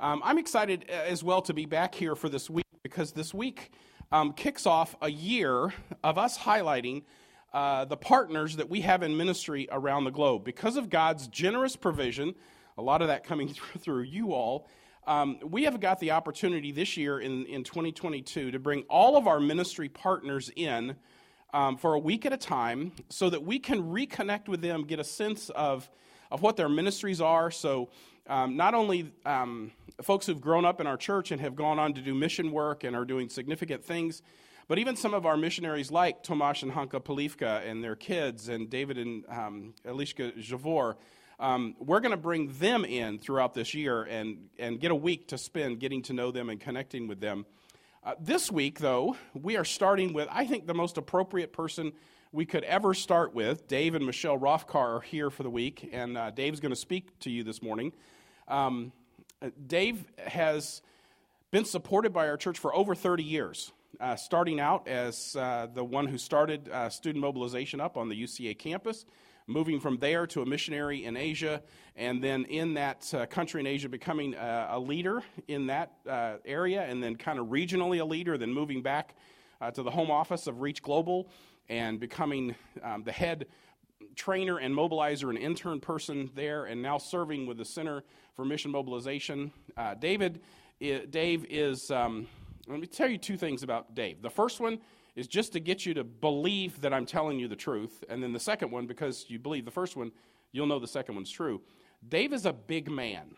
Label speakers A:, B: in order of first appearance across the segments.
A: Um, I'm excited uh, as well to be back here for this week because this week um, kicks off a year of us highlighting uh, the partners that we have in ministry around the globe. Because of God's generous provision, a lot of that coming through you all, um, we have got the opportunity this year in, in 2022 to bring all of our ministry partners in um, for a week at a time so that we can reconnect with them, get a sense of, of what their ministries are. So, um, not only um, folks who've grown up in our church and have gone on to do mission work and are doing significant things, but even some of our missionaries like Tomasz and Hanka Polivka and their kids, and David and um, Elishka Javor. Um, we're going to bring them in throughout this year and, and get a week to spend getting to know them and connecting with them. Uh, this week, though, we are starting with, I think, the most appropriate person we could ever start with. Dave and Michelle Rothkar are here for the week, and uh, Dave's going to speak to you this morning. Um, Dave has been supported by our church for over 30 years, uh, starting out as uh, the one who started uh, student mobilization up on the UCA campus moving from there to a missionary in Asia, and then in that uh, country in Asia, becoming uh, a leader in that uh, area, and then kind of regionally a leader, then moving back uh, to the home office of Reach Global and becoming um, the head trainer and mobilizer and intern person there, and now serving with the Center for Mission Mobilization. Uh, David, Dave is. Um, let me tell you two things about Dave. The first one is just to get you to believe that I'm telling you the truth. And then the second one, because you believe the first one, you'll know the second one's true. Dave is a big man.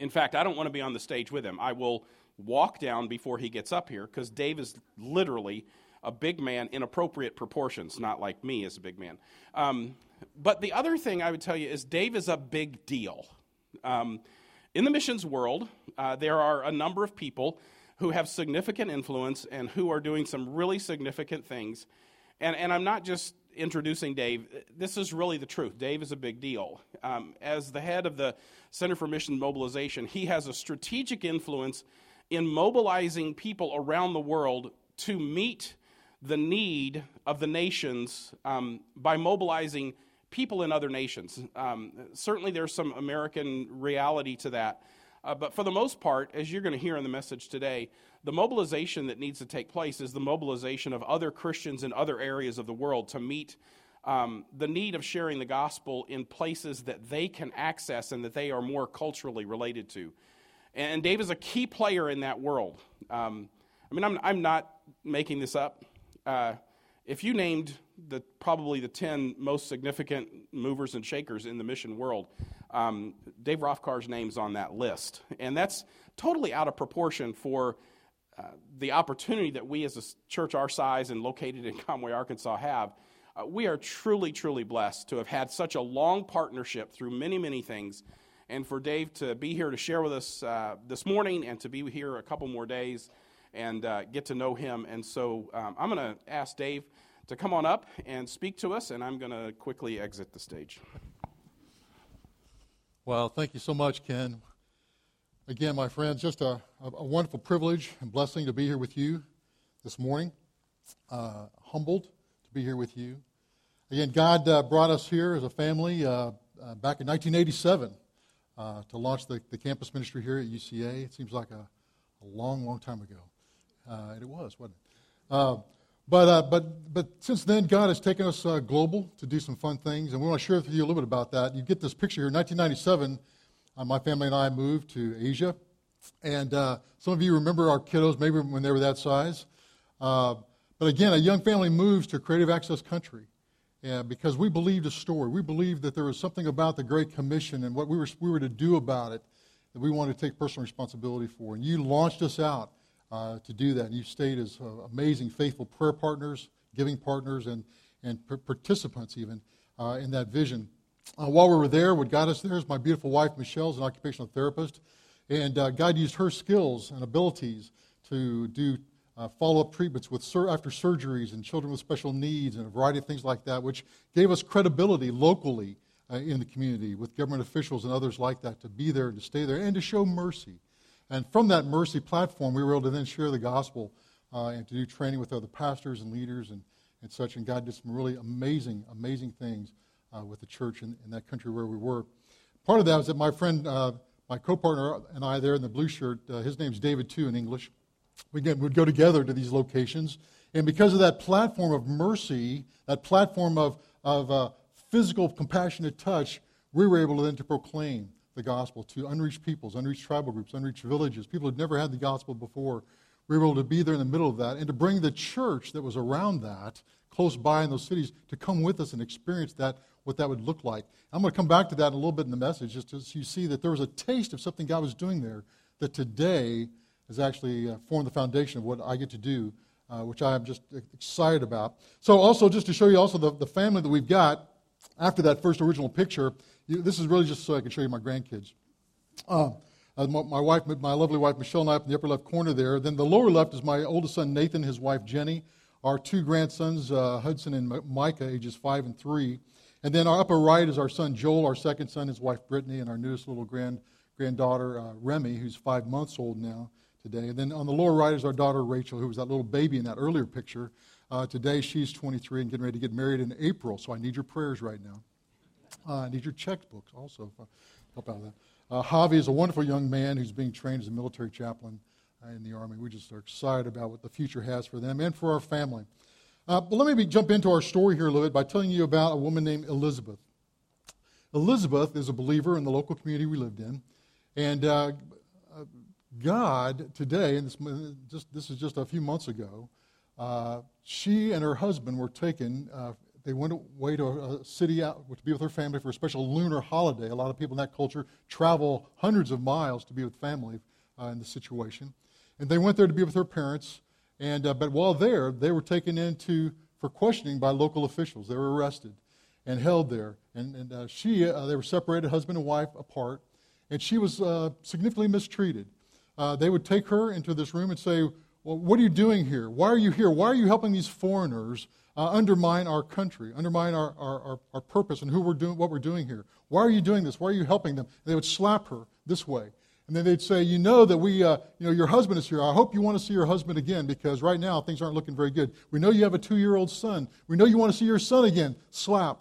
A: In fact, I don't want to be on the stage with him. I will walk down before he gets up here because Dave is literally a big man in appropriate proportions, not like me as a big man. Um, but the other thing I would tell you is Dave is a big deal. Um, in the missions world, uh, there are a number of people who have significant influence and who are doing some really significant things. And, and I'm not just introducing Dave. This is really the truth. Dave is a big deal. Um, as the head of the Center for Mission Mobilization, he has a strategic influence in mobilizing people around the world to meet the need of the nations um, by mobilizing people in other nations. Um, certainly, there's some American reality to that. Uh, but for the most part, as you're going to hear in the message today, the mobilization that needs to take place is the mobilization of other Christians in other areas of the world to meet um, the need of sharing the gospel in places that they can access and that they are more culturally related to. And Dave is a key player in that world. Um, I mean, I'm, I'm not making this up. Uh, if you named the, probably the 10 most significant movers and shakers in the mission world, um, Dave Rothkar's name's on that list. And that's totally out of proportion for uh, the opportunity that we as a church our size and located in Conway, Arkansas have. Uh, we are truly, truly blessed to have had such a long partnership through many, many things. And for Dave to be here to share with us uh, this morning and to be here a couple more days and uh, get to know him. And so um, I'm going to ask Dave to come on up and speak to us, and I'm going to quickly exit the stage.
B: Well, thank you so much, Ken. Again, my friends, just a, a wonderful privilege and blessing to be here with you this morning. Uh, humbled to be here with you. Again, God uh, brought us here as a family uh, uh back in 1987 uh, to launch the, the, campus ministry here at UCA. It seems like a, a long, long time ago. Uh, and it was, wasn't it? But, uh, but, but since then, God has taken us uh, global to do some fun things, and we want to share with you a little bit about that. You get this picture here. In 1997, uh, my family and I moved to Asia. And uh, some of you remember our kiddos, maybe when they were that size. Uh, but again, a young family moves to a creative access country because we believed a story. We believed that there was something about the Great Commission and what we were, we were to do about it that we wanted to take personal responsibility for. And you launched us out uh, to do that. And you've stayed as uh, amazing, faithful prayer partners, giving partners, and, and participants even uh, in that vision. Uh, while we were there, what got us there is my beautiful wife, Michelle, is an occupational therapist. And uh, God used her skills and abilities to do uh, follow up treatments with sur- after surgeries and children with special needs and a variety of things like that, which gave us credibility locally in the community with government officials and others like that to be there and to stay there and to show mercy. And from that mercy platform, we were able to then share the gospel uh, and to do training with other pastors and leaders and, and such. And God did some really amazing, amazing things uh, with the church in, in, that country where we were. Part of that was that my friend, uh, my co-partner and I there in the blue shirt, uh, his name's David too in English. We would go together to these locations, and because of that platform of mercy, that platform of of uh, physical, compassionate touch, we were able then to proclaim the gospel to unreached peoples, unreached tribal groups, unreached villages, people who had never had the gospel before. We were able to be there in the middle of that and to bring the church that was around that, close by in those cities, to come with us and experience that, what that would look like. I'm going to come back to that in a little bit in the message, just so you see that there was a taste of something God was doing there that today has actually uh, formed the foundation of what I get to do, uh, which I am just excited about. So, also, just to show you also the, the family that we've got, after that first original picture, you, this is really just so I can show you my grandkids. Uh, my wife, my lovely wife Michelle, and I up in the upper left corner there. Then the lower left is my oldest son Nathan, his wife Jenny, our two grandsons uh, Hudson and Micah, ages five and three, and then our upper right is our son Joel, our second son, his wife Brittany, and our newest little grand granddaughter uh, Remy, who's five months old now today. And then on the lower right is our daughter Rachel, who was that little baby in that earlier picture. Uh, today she's 23 and getting ready to get married in April, so I need your prayers right now. Uh, I need your checkbooks also. Help out with that. Uh, Javi is a wonderful young man who's being trained as a military chaplain uh, in the Army. We just are excited about what the future has for them and for our family. Uh, but let me jump into our story here a little bit by telling you about a woman named Elizabeth. Elizabeth is a believer in the local community we lived in. And uh, God today, and this, just, this is just a few months ago, uh, she and her husband were taken. Uh, they went away to a city out to be with her family for a special lunar holiday. A lot of people in that culture travel hundreds of miles to be with family uh, in the situation. And they went there to be with her parents. And, uh, but while there, they were taken into for questioning by local officials. They were arrested and held there. And, and uh, she, uh, they were separated, husband and wife apart. And she was significantly mistreated. Uh, they would take her into this room and say, Well, what are you doing here? Why are you here? Why are you helping these foreigners uh, undermine our country, undermine our, our, our, our, purpose and who we're doing, what we're doing here? Why are you doing this? Why are you helping them? And they would slap her this way. And then they'd say, You know that we, uh, you know, your husband is here. I hope you want to see your husband again because right now things aren't looking very good. We know you have a two year old son. We know you want to see your son again. Slap.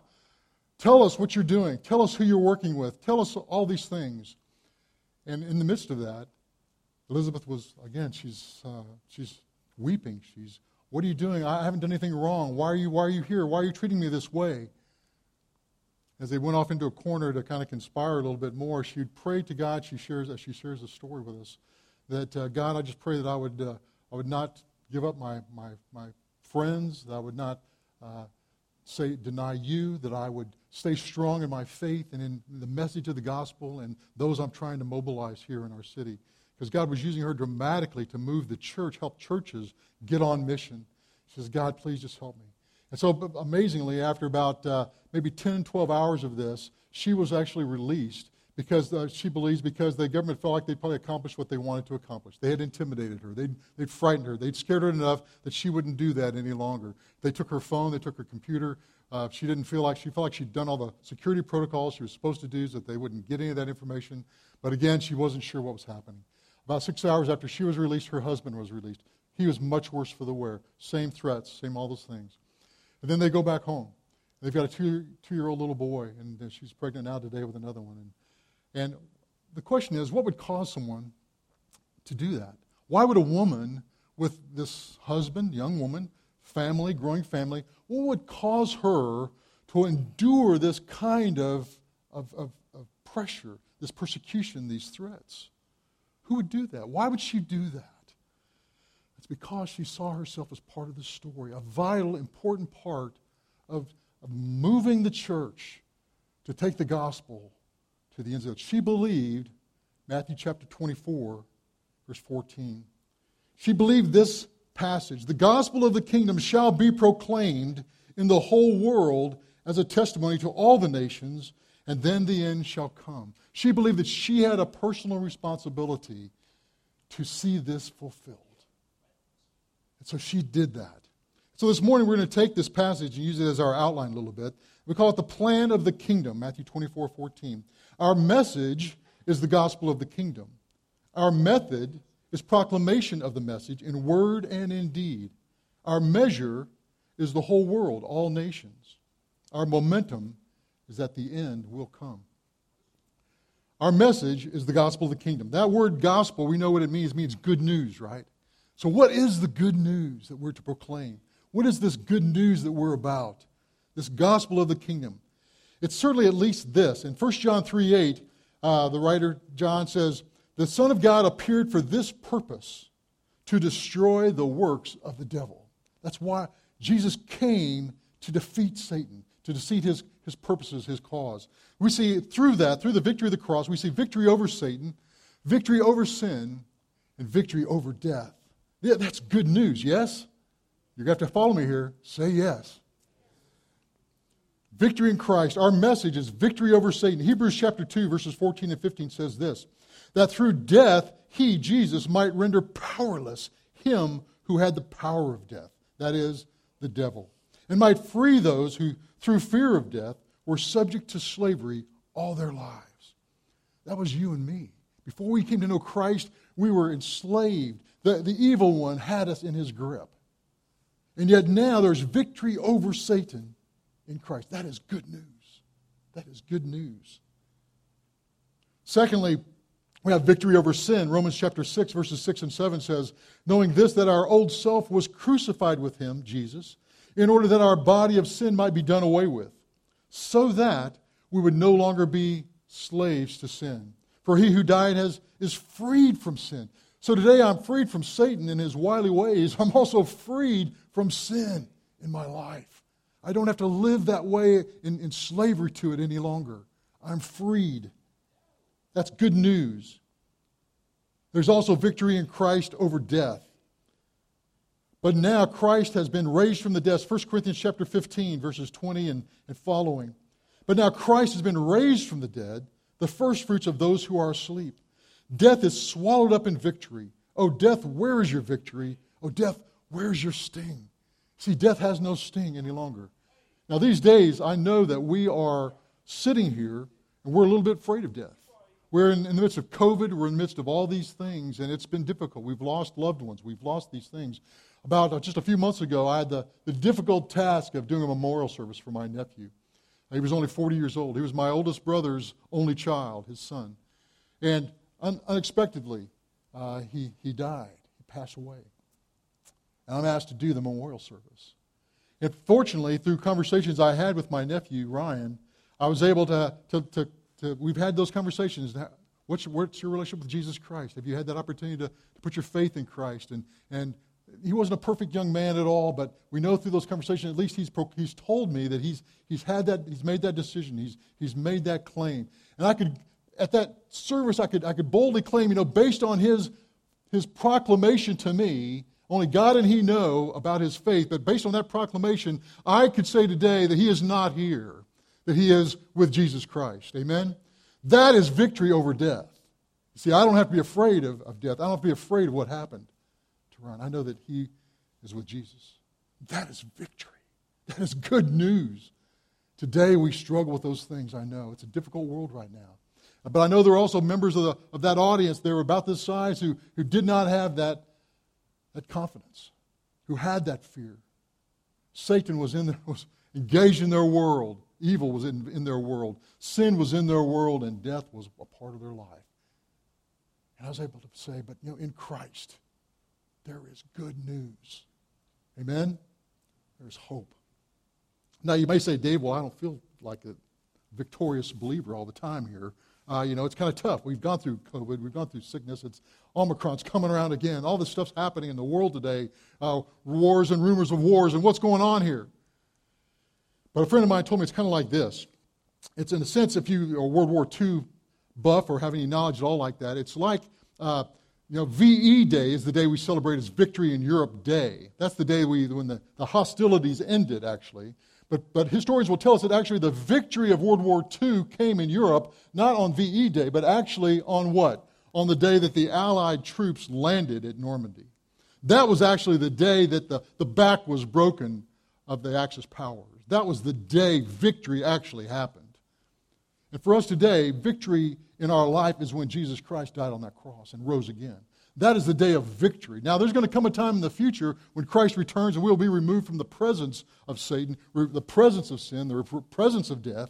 B: Tell us what you're doing. Tell us who you're working with. Tell us all these things. And in the midst of that, Elizabeth was, again, she's, uh, she's weeping. She's, what are you doing? I haven't done anything wrong. Why are, you, why are you here? Why are you treating me this way? As they went off into a corner to kind of conspire a little bit more, she would pray to God. She shares, as she shares a story with us, that uh, God, I just pray that I would, uh, I would not give up my, my, my friends, that I would not uh, say, deny you, that I would stay strong in my faith and in the message of the gospel and those I'm trying to mobilize here in our city because God was using her dramatically to move the church, help churches get on mission. She says, God, please just help me. And so, amazingly, after about uh, maybe 10, 12 hours of this, she was actually released because uh, she believes because the government felt like they'd probably accomplished what they wanted to accomplish. They had intimidated her, they'd, they'd frightened her, they'd scared her enough that she wouldn't do that any longer. They took her phone, they took her computer. Uh, she didn't feel like she felt like she'd done all the security protocols she was supposed to do so that they wouldn't get any of that information. But again, she wasn't sure what was happening. About six hours after she was released, her husband was released. He was much worse for the wear. Same threats, same all those things. And then they go back home. They've got a two, two-year-old little boy, and she's pregnant now today with another one. And, and the question is, what would cause someone to do that? Why would a woman with this husband, young woman, family, growing family, what would cause her to endure this kind of, of, of, of pressure, this persecution, these threats? Who would do that? Why would she do that? It's because she saw herself as part of the story, a vital, important part of, of moving the church to take the gospel to the ends of it. She believed, Matthew chapter 24, verse 14. She believed this passage the gospel of the kingdom shall be proclaimed in the whole world as a testimony to all the nations, and then the end shall come. She believed that she had a personal responsibility to see this fulfilled. And so she did that. So this morning we're going to take this passage and use it as our outline a little bit. We call it the plan of the kingdom, Matthew 24 14. Our message is the gospel of the kingdom. Our method is proclamation of the message in word and in deed. Our measure is the whole world, all nations. Our momentum is that the end will come. Our message is the gospel of the kingdom. That word gospel, we know what it means. It means good news, right? So, what is the good news that we're to proclaim? What is this good news that we're about? This gospel of the kingdom. It's certainly at least this. In 1 John 3 8, uh, the writer John says, The Son of God appeared for this purpose to destroy the works of the devil. That's why Jesus came to defeat Satan, to defeat his, his purposes, his cause. We see through that, through the victory of the cross, we see victory over Satan, victory over sin, and victory over death. Yeah, that's good news, yes? You're going to have to follow me here. Say yes. Victory in Christ. Our message is victory over Satan. Hebrews chapter 2, verses 14 and 15 says this that through death, he, Jesus, might render powerless him who had the power of death, that is, the devil, and might free those who, through fear of death, were subject to slavery all their lives. That was you and me. Before we came to know Christ, we were enslaved. The, the evil one had us in his grip. And yet now there's victory over Satan in Christ. That is good news. That is good news. Secondly, we have victory over sin. Romans chapter 6, verses 6 and 7 says, Knowing this, that our old self was crucified with him, Jesus, in order that our body of sin might be done away with, so that we would no longer be slaves to sin. For he who died has, is freed from sin. So today I'm freed from Satan and his wily ways. I'm also freed from sin in my life. I don't have to live that way in, in slavery to it any longer. I'm freed. That's good news. There's also victory in Christ over death. But now Christ has been raised from the dead. 1 Corinthians chapter 15, verses 20 and, and following. But now Christ has been raised from the dead, the firstfruits of those who are asleep. Death is swallowed up in victory. Oh, death, where is your victory? Oh, death, where's your sting? See, death has no sting any longer. Now, these days, I know that we are sitting here and we're a little bit afraid of death. We're in, in, the midst of COVID, we're in the midst of all these things, and it's been difficult. We've lost loved ones, we've lost these things. About uh, just a few months ago, I had the, the difficult task of doing a memorial service for my nephew. He was only 40 years old. He was my oldest brother's only child, his son. And un- unexpectedly, uh, he, he died. He passed away. And I'm asked to do the memorial service. And fortunately, through conversations I had with my nephew, Ryan, I was able to, to, to, to we've had those conversations. What's, what's your relationship with Jesus Christ? Have you had that opportunity to, to put your faith in Christ? And, and he wasn't a perfect young man at all, but we know through those conversations, at least he's, he's told me that he's, he's had that, he's made that decision, he's, he's made that claim. And I could, at that service, I could, I could boldly claim, you know, based on his, his proclamation to me, only God and he know about his faith, but based on that proclamation, I could say today that he is not here, that he is with Jesus Christ. Amen? That is victory over death. See, I don't have to be afraid of, of death. I don't have to be afraid of what happened Ron. I know that he is with Jesus. That is victory. That is good news. Today we struggle with those things, I know. It's a difficult world right now. But I know there are also members of, the, of that audience, they were about this size, who, who did not have that, that confidence, who had that fear. Satan was, in, was engaged in their world. Evil was in, in their world. Sin was in their world, and death was a part of their life. And I was able to say, but you know, in Christ, there is good news. Amen? There's hope. Now, you may say, Dave, well, I don't feel like a victorious believer all the time here. Uh, you know, it's kind of tough. We've gone through COVID, we've gone through sickness. It's Omicron's coming around again. All this stuff's happening in the world today. Uh, wars and rumors of wars and what's going on here. But a friend of mine told me it's kind of like this. It's in a sense, if you are World War II buff or have any knowledge at all like that, it's like, uh, you know, VE Day is the day we celebrate as Victory in Europe Day. That's the day we, when the, the hostilities ended, actually. But, but historians will tell us that actually the victory of World War II came in Europe not on VE Day, but actually on what? On the day that the Allied troops landed at Normandy. That was actually the day that the, the back was broken of the Axis powers. That was the day victory actually happened. And for us today, victory in our life is when Jesus Christ died on that cross and rose again. That is the day of victory. Now, there's going to come a time in the future when Christ returns and we'll be removed from the presence of Satan, the presence of sin, the presence of death.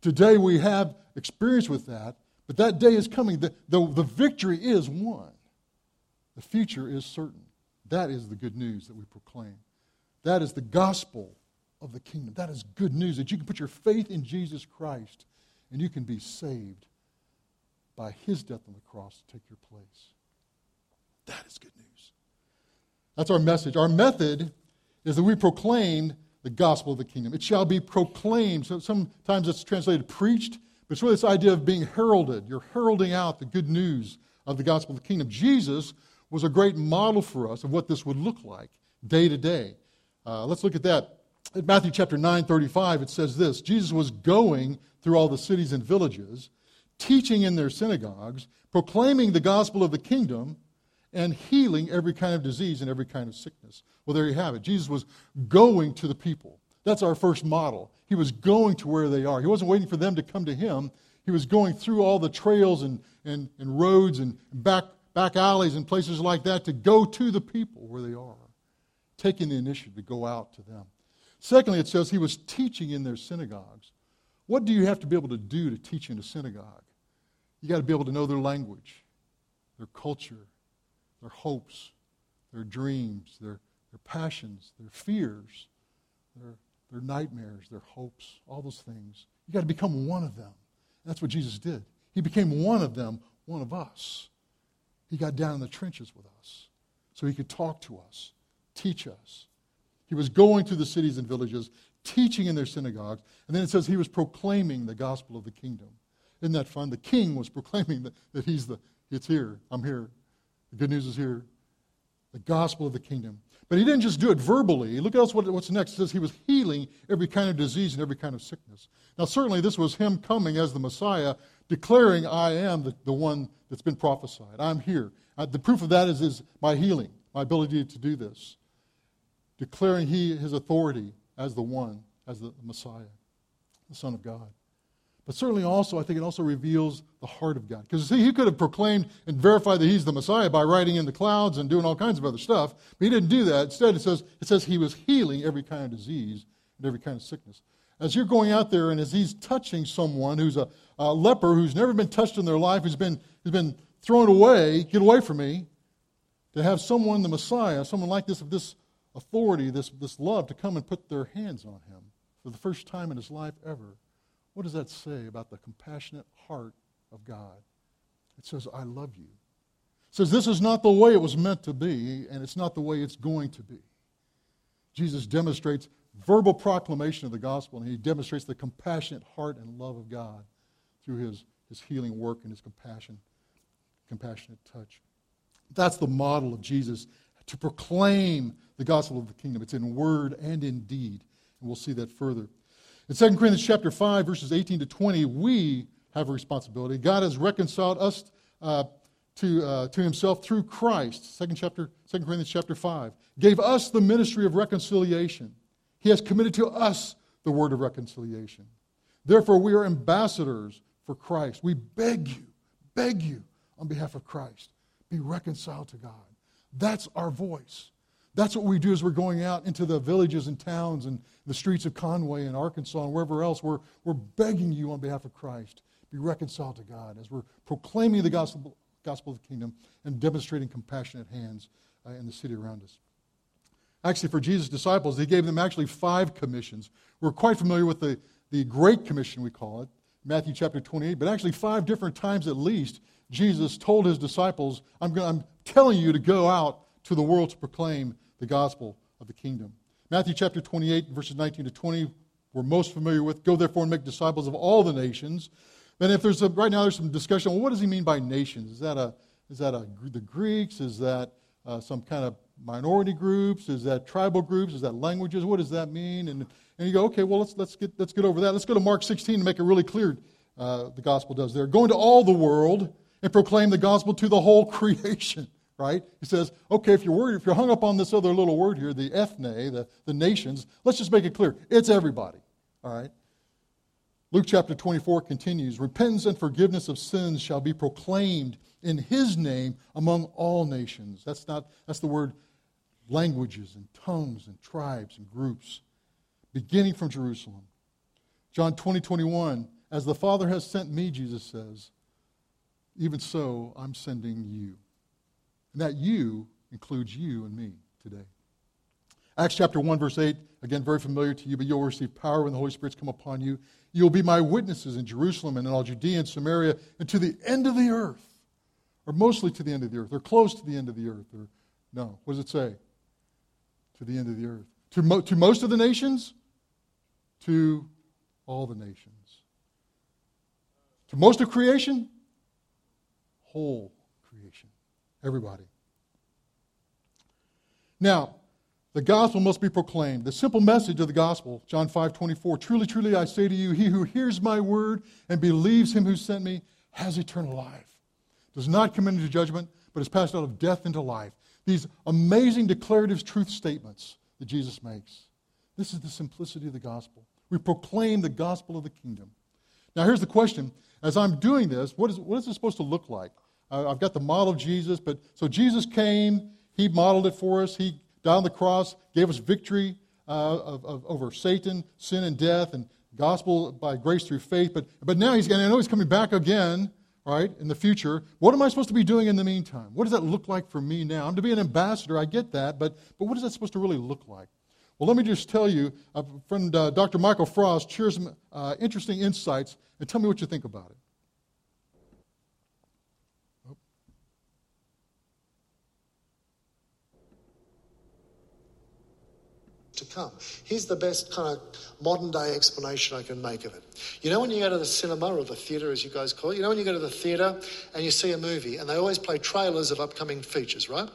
B: Today we have experience with that, But that day is coming. The, the, the victory is won. The future is certain. That is the good news that we proclaim. That is the gospel of the kingdom. That is good news that you can put your faith in Jesus Christ and you can be saved by his death on the cross to take your place. That is good news. That's our message. Our method is that we proclaim the gospel of the kingdom. It shall be proclaimed. So sometimes it's translated preached, but it's really this idea of being heralded. You're heralding out the good news of the gospel of the kingdom. Jesus was a great model for us of what this would look like day to day. Uh, let's look at that. In Matthew chapter 9, 35, it says this Jesus was going through all the cities and villages, teaching in their synagogues, proclaiming the gospel of the kingdom, and healing every kind of disease and every kind of sickness. Well, there you have it. Jesus was going to the people. That's our first model. He was going to where they are. He wasn't waiting for them to come to him. He was going through all the trails and, and, and roads and back, back alleys and places like that to go to the people where they are, taking the initiative to go out to them. Secondly, it says he was teaching in their synagogues. What do you have to be able to do to teach in a synagogue? You got to be able to know their language, their culture, their hopes, their dreams, their, their passions, their fears, their, their nightmares, their hopes, all those things. You got to become one of them. That's what Jesus did. He became one of them, one of us. He got down in the trenches with us so he could talk to us, teach us. He was going to the cities and villages, teaching in their synagogues, and then it says he was proclaiming the gospel of the kingdom. Isn't that fun? The king was proclaiming that, that he's the, it's here, I'm here. The good news is here. The gospel of the kingdom. But he didn't just do it verbally. Look at what's next. It says he was healing every kind of disease and every kind of sickness. Now, certainly, this was him coming as the Messiah, declaring, I am the, the one that's been prophesied. I'm here. Uh, the proof of that is, is my healing, my ability to do this. Declaring he, his authority as the one, as the Messiah, the Son of God. But certainly also, I think it also reveals the heart of God. Because see, he could have proclaimed and verified that he's the Messiah by riding in the clouds and doing all kinds of other stuff. But he didn't do that. Instead, it says, it says he was healing every kind of disease and every kind of sickness. As you're going out there and as he's touching someone who's a, a leper who's never been touched in their life, who's been, who's been thrown away, get away from me, to have someone, the Messiah, someone like this, of this authority, this, this love, to come and put their hands on him for the first time in his life ever what does that say about the compassionate heart of God? It says, I love you. It says, this is not the way it was meant to be, and it's not the way it's going to be. Jesus demonstrates verbal proclamation of the gospel, and he demonstrates the compassionate heart and love of God through his, his healing work and his compassion, compassionate touch. That's the model of Jesus to proclaim the gospel of the kingdom. It's in word and in deed. And we'll see that further. In 2 Corinthians chapter 5, verses 18 to 20, we have a responsibility. God has reconciled us uh, to, uh, to himself through Christ. Second chapter, 2 Corinthians chapter 5. Gave us the ministry of reconciliation. He has committed to us the word of reconciliation. Therefore, we are ambassadors for Christ. We beg you, beg you on behalf of Christ, be reconciled to God. That's our voice. That's what we do as we're going out into the villages and towns and the streets of Conway and Arkansas and wherever else. We're, we're begging you on behalf of Christ, be reconciled to God as we're proclaiming the gospel, gospel of the kingdom and demonstrating compassionate hands uh, in the city around us. Actually, for Jesus' disciples, he gave them actually five commissions. We're quite familiar with the, the Great Commission, we call it, Matthew chapter 28, but actually five different times at least, Jesus told his disciples, I'm, going, I'm telling you to go out to the world to proclaim the gospel of the kingdom. Matthew chapter 28, verses 19 to 20, we're most familiar with. Go therefore and make disciples of all the nations. And if there's a, right now there's some discussion, well, what does he mean by nations? Is that a is that a, the Greeks? Is that uh, some kind of minority groups? Is that tribal groups? Is that languages? What does that mean? And, and you go, okay, well, let's, let's, get, let's get over that. Let's go to Mark 16 to make it really clear, uh, the gospel does there. Go into all the world and proclaim the gospel to the whole creation right? He says, okay, if you're worried, if you're hung up on this other little word here, the ethne, the, the nations, let's just make it clear. It's everybody, all right? Luke chapter 24 continues Repentance and forgiveness of sins shall be proclaimed in his name among all nations. That's not, that's the word languages and tongues and tribes and groups, beginning from Jerusalem. John 20, 21, as the Father has sent me, Jesus says, even so, I'm sending you. And that you includes you and me today. Acts chapter 1, verse 8, again, very familiar to you, but you'll receive power when the Holy Spirit's come upon you. You'll be my witnesses in Jerusalem and in all Judea and Samaria and to the end of the earth. Or mostly to the end of the earth, or close to the end of the earth. Or no, what does it say? To the end of the earth. To, mo- to most of the nations? To all the nations. To most of creation? Whole. Everybody. Now, the gospel must be proclaimed. The simple message of the gospel, John 5 24, truly, truly, I say to you, he who hears my word and believes him who sent me has eternal life. Does not come into judgment, but is passed out of death into life. These amazing declarative truth statements that Jesus makes. This is the simplicity of the gospel. We proclaim the gospel of the kingdom. Now, here's the question. As I'm doing this, what is, what is this supposed to look like? Uh, I've got the model of Jesus, but so Jesus came, he modeled it for us. He died on the cross, gave us victory uh, of, of, over Satan, sin, and death, and gospel by grace through faith. But, but now he's, and I know he's coming back again, right, in the future. What am I supposed to be doing in the meantime? What does that look like for me now? I'm to be an ambassador, I get that, but, but what is that supposed to really look like? Well, let me just tell you, a friend uh, Dr. Michael Frost shares some uh, interesting insights, and tell me what you think about it.
C: To come. Here's the best kind of modern day explanation I can make of it. You know, when you go to the cinema or the theatre, as you guys call it, you know, when you go to the theatre and you see a movie and they always play trailers of upcoming features, right?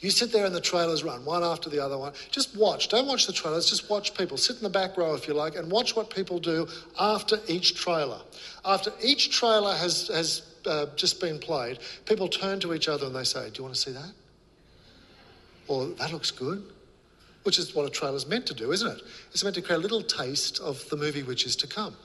C: You sit there and the trailers run one after the other one. Just watch. Don't watch the trailers, just watch people. Sit in the back row if you like and watch what people do after each trailer. After each trailer has, has uh, just been played, people turn to each other and they say, Do you want to see that? Or that looks good which is what a trailer is meant to do, isn't it? It's meant to create a little taste of the movie which is to come.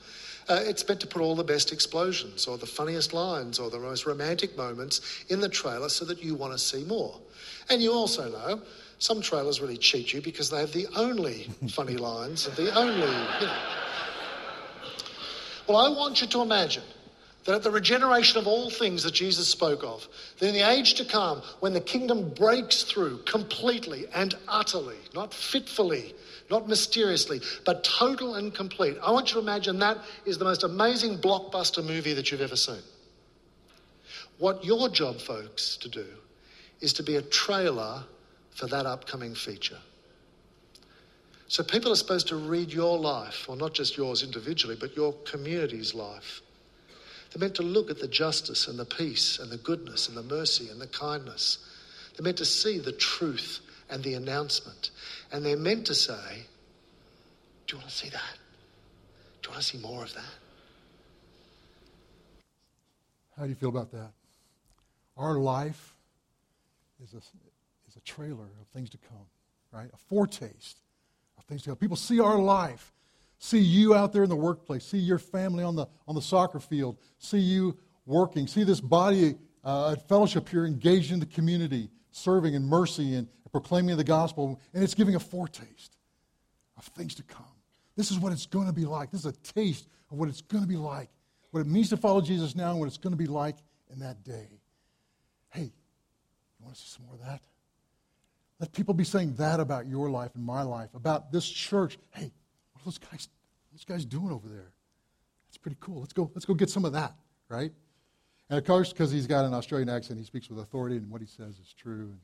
C: Uh, it's meant to put all the best explosions or the funniest lines or the most romantic moments in the trailer so that you want to see more. And you also know some trailers really cheat you because they have the only funny lines and the only, you know. Well, I want you to imagine that at the regeneration of all things that Jesus spoke of, that in the age to come, when the kingdom breaks through completely and utterly, not fitfully, not mysteriously, but total and complete, I want you to imagine that is the most amazing blockbuster movie that you've ever seen. What your job, folks, to do is to be a trailer for that upcoming feature. So people are supposed to read your life, or not just yours individually, but your community's life they're meant to look at the justice and the peace and the goodness and the mercy and the kindness. They're meant to see the truth and the announcement. And they're meant to say, Do you want to see that? Do you want to see more of that?
B: How do you feel about that? Our life is a, is a trailer of things to come, right? A foretaste of things to come. People see our life see you out there in the workplace, see your family on the, on the soccer field, see you working, see this body uh, at fellowship here engaged in the community, serving in mercy and proclaiming the gospel, and it's giving a foretaste of things to come. This is what it's going to be like. This is a taste of what it's going to be like, what it means to follow Jesus now, and what it's going to be like in that day. Hey, you want to see some more of that? Let people be saying that about your life and my life, about this church. Hey, those guys, those guys doing over there? That's pretty cool. Let's go, let's go get some of that, right? And of course, because he's got an Australian accent, he speaks with authority, and what he says is true.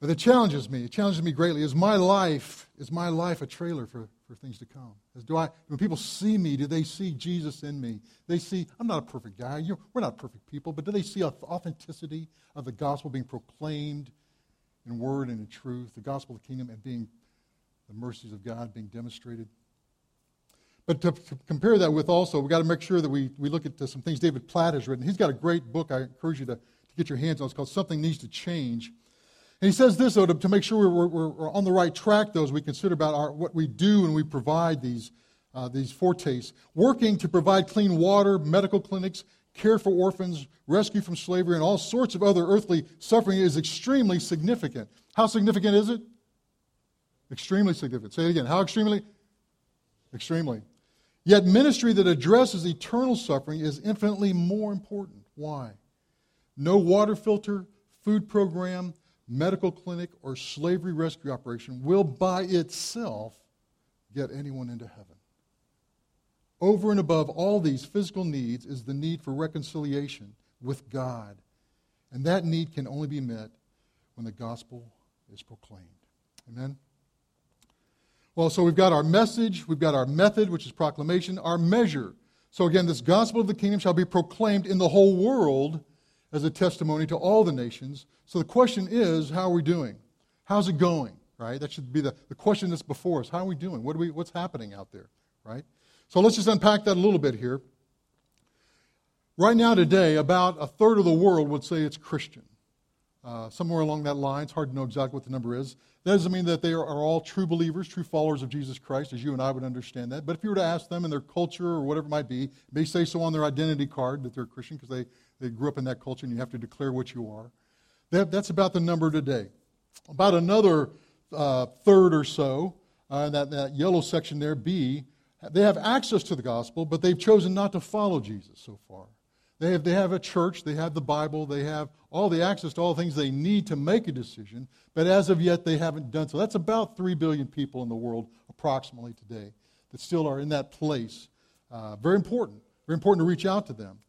B: But it challenges me. It challenges me greatly. Is my life is my life a trailer for, for things to come? Do I? When people see me, do they see Jesus in me? They see I'm not a perfect guy. You're, we're not perfect people, but do they see authenticity of the gospel being proclaimed in word and in truth, the gospel of the kingdom, and being the mercies of God being demonstrated. But to, to compare that with also, we've got to make sure that we, we look at some things David Platt has written. He's got a great book I encourage you to, to get your hands on. It's called Something Needs to Change. And he says this, though, to, to make sure we're, we're, we're, on the right track, though, as we consider about our, what we do and we provide these, uh, these foretastes. Working to provide clean water, medical clinics, care for orphans, rescue from slavery, and all sorts of other earthly suffering is extremely significant. How significant is it? Extremely significant. Say it again. How extremely? Extremely. Yet ministry that addresses eternal suffering is infinitely more important. Why? No water filter, food program, medical clinic, or slavery rescue operation will by itself get anyone into heaven. Over and above all these physical needs is the need for reconciliation with God. And that need can only be met when the gospel is proclaimed. Amen? Well, so we've got our message, we've got our method, which is proclamation, our measure. So again, this gospel of the kingdom shall be proclaimed in the whole world as a testimony to all the nations. So the question is, how are we doing? How's it going? Right? That should be the, the question that's before us. How are we doing? What are we, what's happening out there? Right? So let's just unpack that a little bit here. Right now, today, about a third of the world would say it's Christian. Uh, somewhere along that line, it's hard to know exactly what the number is. That doesn't mean that they are, are, all true believers, true followers of Jesus Christ, as you and I would understand that. But if you were to ask them in their culture or whatever it might be, they say so on their identity card that they're a Christian because they, they grew up in that culture and you have to declare what you are. That, that's about the number today. About another uh, third or so, uh, that, that yellow section there, B, they have access to the gospel, but they've chosen not to follow Jesus so far. They have, they have a church, they have the Bible, they have all the access to all the things they need to make a decision, but as of yet they haven't done so. That's about 3 billion people in the world, approximately today, that still are in that place. Uh, very important. Very important to reach out to them.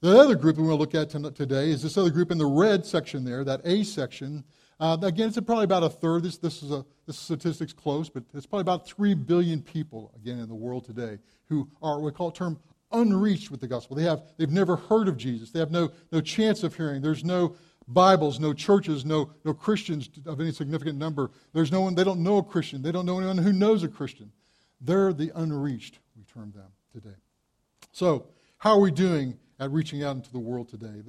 B: The other group we're going to look at today is this other group in the red section there, that A section. Uh, again, it's probably about a third. This, this is a this statistic's close, but it's probably about 3 billion people, again, in the world today who are what we call term unreached with the gospel. They have, they've never heard of Jesus. They have no, no chance of hearing. There's no Bibles, no churches, no, no Christians of any significant number. There's no one, they don't know a Christian. They don't know anyone who knows a Christian. They're the unreached, we term them today. So, how are we doing at reaching out into the world today?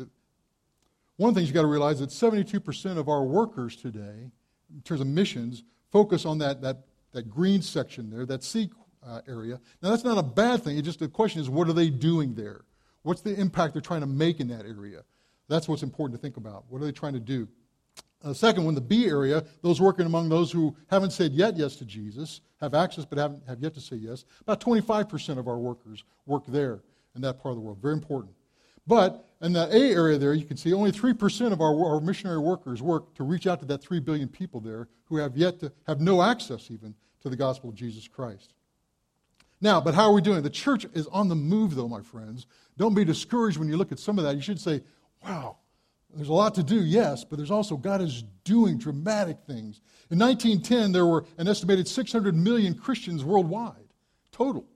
B: One of the things you've got to realize that 72% of our workers today, in terms of missions, focus on that, that, that green section there, that C uh, area. Now, that's not a bad thing. It's just the question is, what are they doing there? What's the impact they're trying to make in that area? That's what's important to think about. What are they trying to do? Uh, second one, the B area, those working among those who haven't said yet yes to Jesus, have access but haven't have yet to say yes. About 25% of our workers work there in that part of the world. Very important. But in that A area there, you can see only 3% of our, our missionary workers work to reach out to that 3 billion people there who have yet to have no access even to the gospel of Jesus Christ. Now, but how are we doing? The church is on the move, though, my friends. Don't be discouraged when you look at some of that. You should say, wow, there's a lot to do, yes, but there's also God is doing dramatic things. In 1910, there were an estimated 600 million Christians worldwide, total,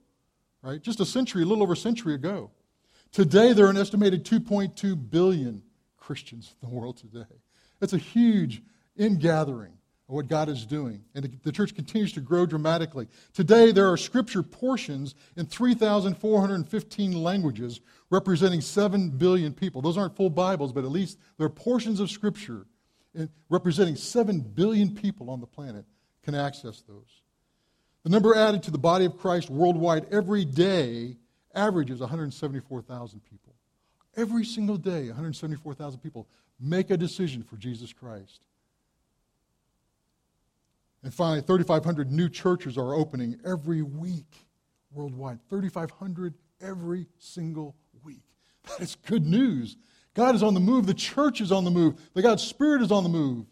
B: right? Just a century, a little over a century ago. Today, there are an estimated 2.2 billion Christians in the world today. It's a huge ingathering what God is doing. And the church continues to grow dramatically. Today, there are scripture portions in 3,415 languages representing 7 billion people. Those aren't full Bibles, but at least there are portions of scripture representing 7 billion people on the planet can access those. The number added to the body of Christ worldwide every day averages 174,000 people. Every single day, 174,000 people make a decision for Jesus Christ. And finally, 3,500 new churches are opening every week worldwide. 3,500 every single week. That is good news. God is on the move. The church is on the move. The God's Spirit is on the move.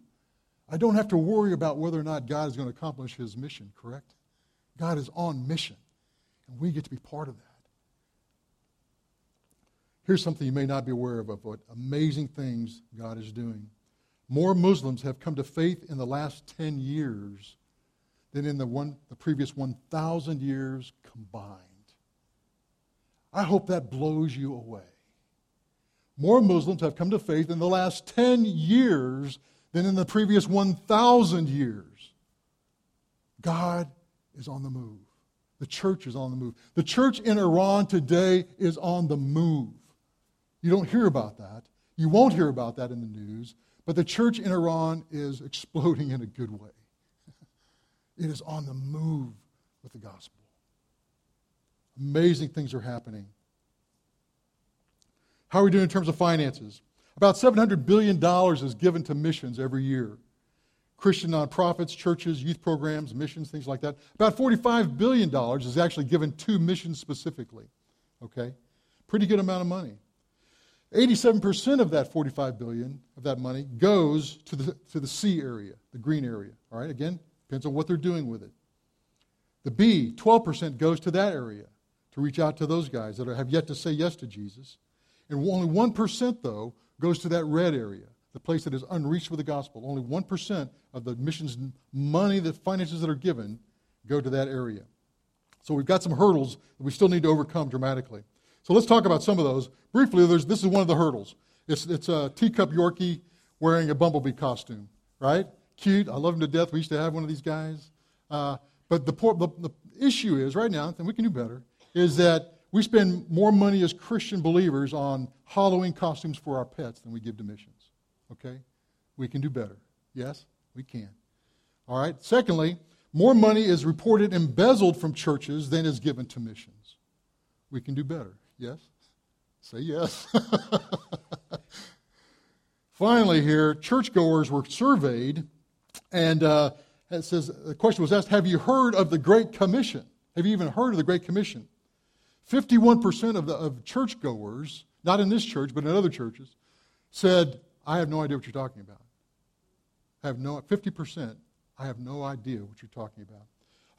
B: I don't have to worry about whether or not God is going to accomplish his mission, correct? God is on mission, and we get to be part of that. Here's something you may not be aware of, of what amazing things God is doing. More Muslims have come to faith in the last 10 years than in the, one, the previous 1,000 years combined. I hope that blows you away. More Muslims have come to faith in the last 10 years than in the previous 1,000 years. God is on the move. The church is on the move. The church in Iran today is on the move. You don't hear about that. You won't hear about that in the news but the church in Iran is exploding in a good way. It is on the move with the gospel. Amazing things are happening. How are we doing in terms of finances? About $700 billion is given to missions every year. Christian nonprofits, churches, youth programs, missions, things like that. About $45 billion is actually given to missions specifically. Okay? Pretty good amount of money. 87% of that 45 billion of that money goes to the, to the C area, the green area. All right, again, depends on what they're doing with it. The B, 12% goes to that area to reach out to those guys that are, have yet to say yes to Jesus. And only 1%, though, goes to that red area, the place that is unreached with the gospel. Only 1% of the missions money, the finances that are given, go to that area. So we've got some hurdles that we still need to overcome dramatically. So let's talk about some of those. Briefly, this is one of the hurdles. It's, it's a teacup Yorkie wearing a bumblebee costume, right? Cute. I love him to death. We used to have one of these guys. Uh, but the, the, the issue is, right now, and we can do better, is that we spend more money as Christian believers on Halloween costumes for our pets than we give to missions. Okay? We can do better. Yes, we can. All right? Secondly, more money is reported embezzled from churches than is given to missions. We can do better. Yes? Say yes. Finally, here, churchgoers were surveyed, and uh, it says the question was asked Have you heard of the Great Commission? Have you even heard of the Great Commission? 51% of, the, of churchgoers, not in this church, but in other churches, said, I have no idea what you're talking about. I have no, 50%, I have no idea what you're talking about.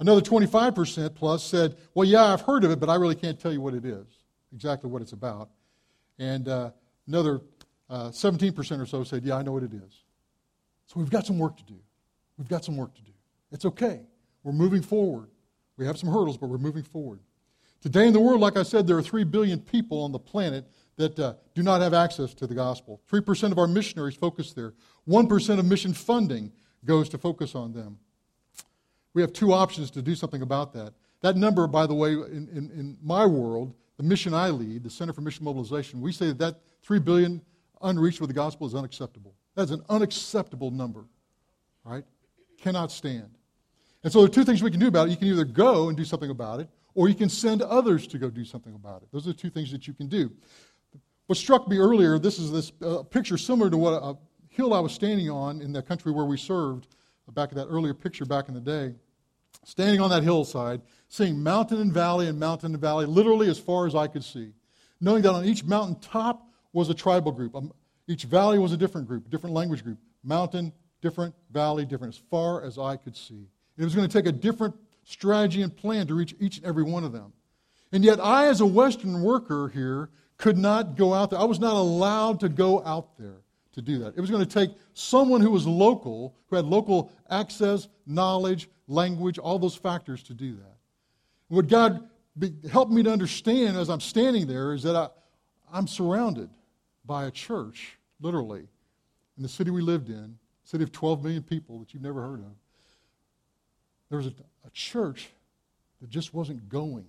B: Another 25% plus said, Well, yeah, I've heard of it, but I really can't tell you what it is exactly what it's about. And uh, another uh, 17% or so said, Yeah, I know what it is. So we've got some work to do. We've got some work to do. It's okay. We're moving forward. We have some hurdles, but we're moving forward. Today in the world, like I said, there are 3 billion people on the planet that uh, do not have access to the gospel. 3% of our missionaries focus there. 1% of mission funding goes to focus on them. We have two options to do something about that. That number, by the way, in, in, in my world, the mission I lead, the Center for Mission Mobilization, we say that, that 3 billion unreached with the gospel is unacceptable. That's an unacceptable number, right? Cannot stand. And so there are two things we can do about it. You can either go and do something about it, or you can send others to go do something about it. Those are the two things that you can do. What struck me earlier, this is this uh, picture similar to what a hill I was standing on in the country where we served, back in that earlier picture back in the day standing on that hillside, seeing mountain and valley and mountain and valley, literally as far as I could see, knowing that on each mountain top was a tribal group. Um, each valley was a different group, different language group. Mountain, different, valley, different, as far as I could see. It was going to take a different strategy and plan to reach each and every one of them. And yet, I, as a Western worker here, could not go out there. I was not allowed to go out there to do that. It was going to take someone who was local, who had local access, knowledge, language, all those factors to do that. What God helped me to understand as I'm standing there is that I, I'm surrounded by a church, literally, in the city we lived in, city of 12 million people that you've never heard of. There was a, a church that just wasn't going.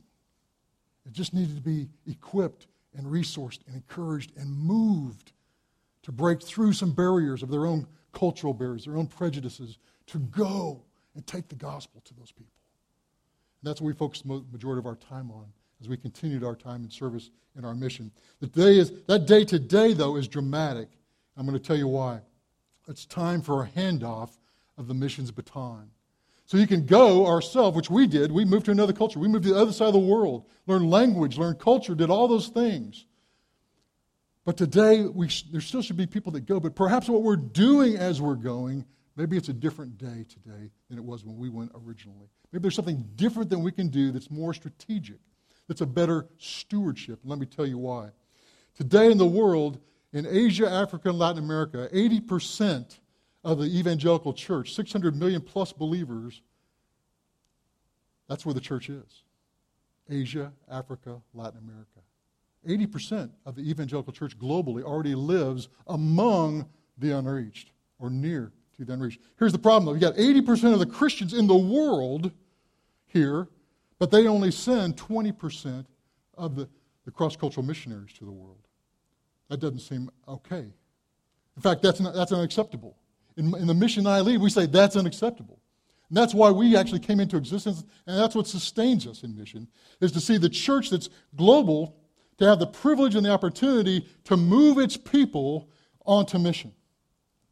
B: It just needed to be equipped and resourced and encouraged and moved to break through some barriers of their own cultural barriers, their own prejudices, to go and take the gospel to those people. That's what we focus the majority of our time on as we continued our time in service in our mission. The day is, that day today, though, is dramatic. I'm going to tell you why. It's time for a handoff of the mission's baton. So you can go ourselves, which we did. We moved to another culture. We moved to the other side of the world, learned language, learned culture, did all those things. But today, we there still should be people that go. But perhaps what we're doing as we're going, maybe it's a different day today than it was when we went originally. Maybe there's something different that we can do that's more strategic, that's a better stewardship. Let me tell you why. Today in the world, in Asia, Africa, and Latin America, 80% of the evangelical church, 600 million plus believers, that's where the church is. Asia, Africa, Latin America. 80% of the evangelical church globally already lives among the unreached or near to. Here's the problem though. You got 80% of the Christians in the world here, but they only send 20% of the, the cross cultural missionaries to the world. That doesn't seem okay. In fact, that's, not, that's unacceptable. In, in the mission I lead, we say that's unacceptable. And that's why we actually came into existence, and that's what sustains us in mission, is to see the church that's global to have the privilege and the opportunity to move its people onto mission,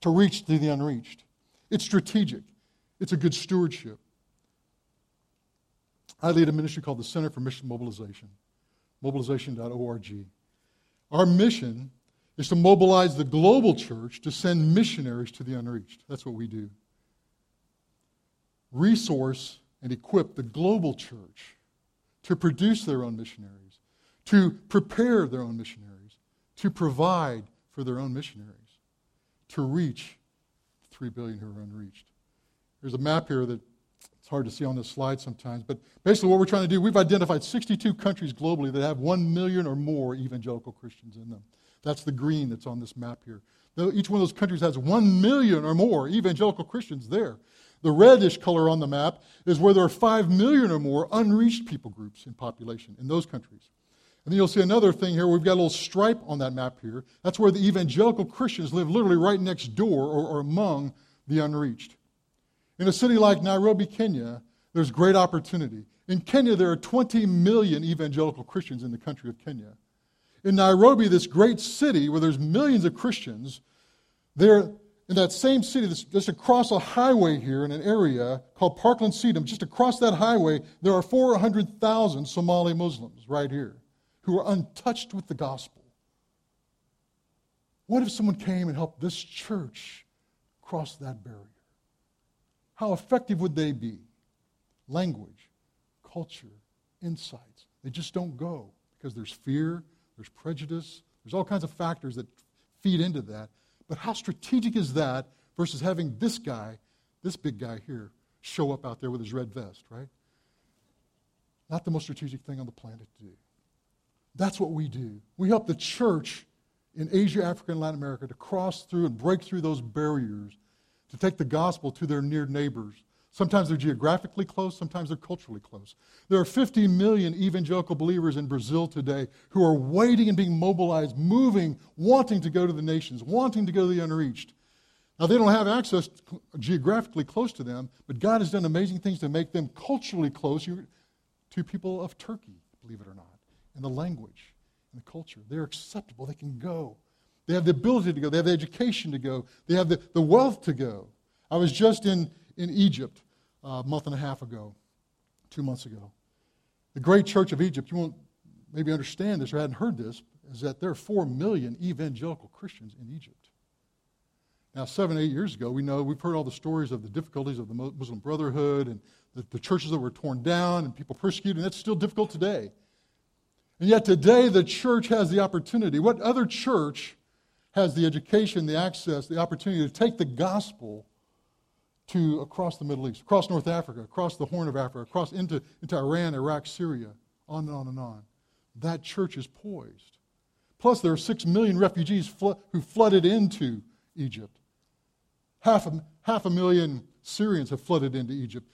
B: to reach the unreached. It's strategic, it's a good stewardship. I lead a ministry called the Center for Mission Mobilization, mobilization.org. Our mission is to mobilize the global church to send missionaries to the unreached. That's what we do. Resource and equip the global church to produce their own missionaries, to prepare their own missionaries, to provide for their own missionaries, to reach 3 billion who are unreached. There's a map here that it's hard to see on this slide sometimes, but basically what we're trying to do, we've identified 62 countries globally that have 1 million or more evangelical Christians in them. That's the green that's on this map here. Each one of those countries has 1 million or more evangelical Christians there. The reddish color on the map is where there are 5 million or more unreached people groups in population in those countries. And then you'll see another thing here. We've got a little stripe on that map here. That's where the evangelical Christians live literally right next door or, or among the unreached. In a city like Nairobi, Kenya, there's great opportunity. In Kenya, there are 20 million evangelical Christians in the country of Kenya. In Nairobi, this great city where there's millions of Christians, there in that same city, just across a highway here in an area called Parkland Sedum, just across that highway, there are 400,000 Somali Muslims right here who are untouched with the gospel. What if someone came and helped this church cross that barrier? How effective would they be? Language, culture, insights. They just don't go because there's fear, there's prejudice, there's all kinds of factors that feed into that. But how strategic is that versus having this guy, this big guy here, show up out there with his red vest, right? Not the most strategic thing on the planet to do. That's what we do. We help the church in Asia, Africa, and Latin America to cross through and break through those barriers to take the gospel to their near neighbors. Sometimes they're geographically close, sometimes they're culturally close. There are 50 million evangelical believers in Brazil today who are waiting and being mobilized, moving, wanting to go to the nations, wanting to go to the unreached. Now, they don't have access geographically close to them, but God has done amazing things to make them culturally close to people of Turkey, believe it or not, in the language and the culture. They're acceptable, they can go. They have the ability to go. They have the education to go. They have the, the wealth to go. I was just in, in Egypt a month and a half ago, two months ago. The great church of Egypt, you won't maybe understand this or hadn't heard this, is that there are four million evangelical Christians in Egypt. Now, seven, eight years ago, we know we've heard all the stories of the difficulties of the Muslim Brotherhood and the, the churches that were torn down and people persecuted, and that's still difficult today. And yet, today, the church has the opportunity. What other church has the education, the access, the opportunity to take the gospel to across the Middle East, across North Africa, across the Horn of Africa, across into, into Iran, Iraq, Syria, on and on and on. That church is poised. Plus, there are six million refugees who flooded into Egypt. Half a, half a million Syrians have flooded into Egypt.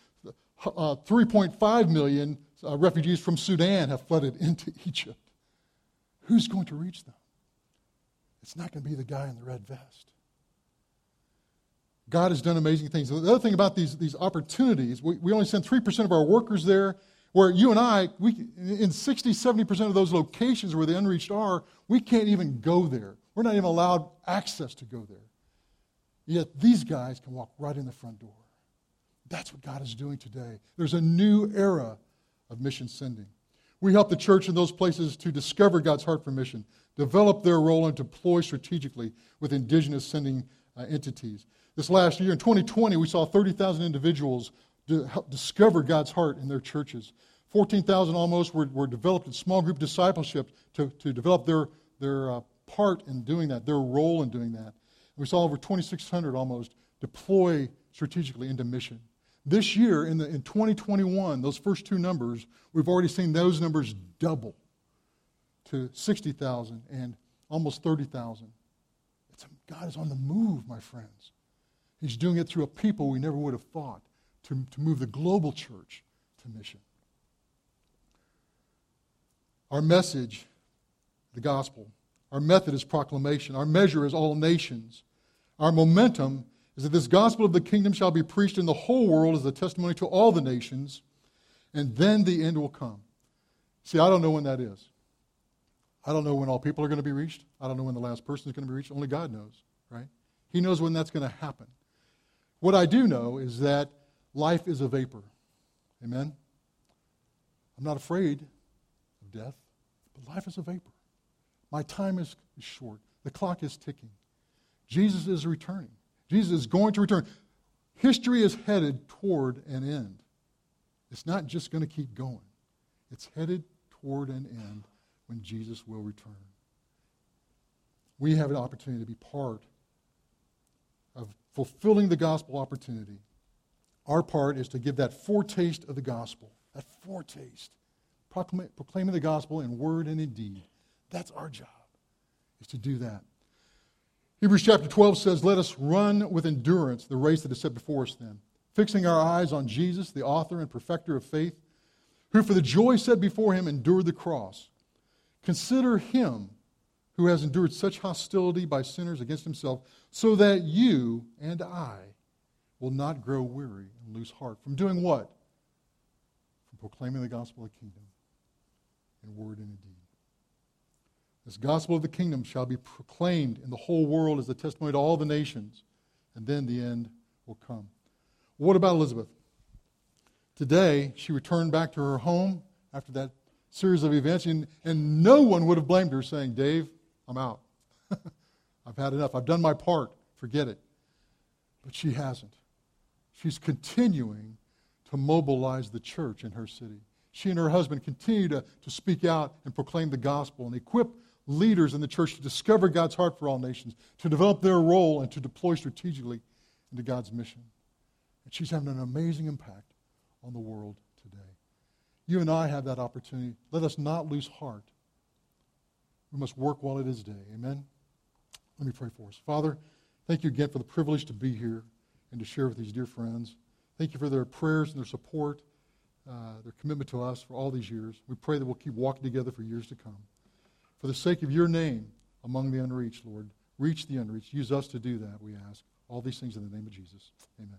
B: Uh, 3.5 million uh, refugees from Sudan have flooded into Egypt. Who's going to reach them? It's not going to be the guy in the red vest. God has done amazing things. The other thing about these, these opportunities, we, we only send 3% of our workers there, where you and I, we, in 60, 70% of those locations where the unreached are, we can't even go there. We're not even allowed access to go there. Yet these guys can walk right in the front door. That's what God is doing today. There's a new era of mission sending. We help the church in those places to discover God's heart for mission, develop their role, and deploy strategically with indigenous sending uh, entities. This last year, in 2020, we saw 30,000 individuals discover God's heart in their churches. 14,000 almost were, were developed in small group discipleship to, to develop their, their uh, part in doing that, their role in doing that. We saw over 2,600 almost deploy strategically into mission. This year, in, the, in 2021, those first two numbers, we've already seen those numbers double to 60,000 and almost 30,000. God is on the move, my friends. He's doing it through a people we never would have thought to, to move the global church to mission. Our message, the gospel, our method is proclamation, our measure is all nations. Our momentum is that this gospel of the kingdom shall be preached in the whole world as a testimony to all the nations, and then the end will come. See, I don't know when that is. I don't know when all people are going to be reached. I don't know when the last person is going to be reached. Only God knows, right? He knows when that's going to happen. What I do know is that life is a vapor. Amen? I'm not afraid of death, but life is a vapor. My time is short, the clock is ticking. Jesus is returning. Jesus is going to return. History is headed toward an end. It's not just going to keep going, it's headed toward an end when Jesus will return. We have an opportunity to be part of fulfilling the gospel opportunity. Our part is to give that foretaste of the gospel, that foretaste, proclaiming the gospel in word and in deed. That's our job, is to do that. Hebrews chapter 12 says, Let us run with endurance the race that is set before us then, fixing our eyes on Jesus, the author and perfecter of faith, who for the joy set before him endured the cross. Consider him who has endured such hostility by sinners against himself, so that you and I will not grow weary and lose heart. From doing what? From proclaiming the gospel of the kingdom in word and in deed. This gospel of the kingdom shall be proclaimed in the whole world as a testimony to all the nations, and then the end will come. What about Elizabeth? Today, she returned back to her home after that series of events, and, and no one would have blamed her, saying, Dave, I'm out. I've had enough. I've done my part. Forget it. But she hasn't. She's continuing to mobilize the church in her city. She and her husband continue to, to speak out and proclaim the gospel and equip leaders in the church to discover God's heart for all nations, to develop their role, and to deploy strategically into God's mission. And she's having an amazing impact on the world today. You and I have that opportunity. Let us not lose heart. We must work while it is day. Amen? Let me pray for us. Father, thank you again for the privilege to be here and to share with these dear friends. Thank you for their prayers and their support, uh, their commitment to us for all these years. We pray that we'll keep walking together for years to come. For the sake of your name among the unreached, Lord, reach the unreached. Use us to do that, we ask. All these things in the name of Jesus. Amen.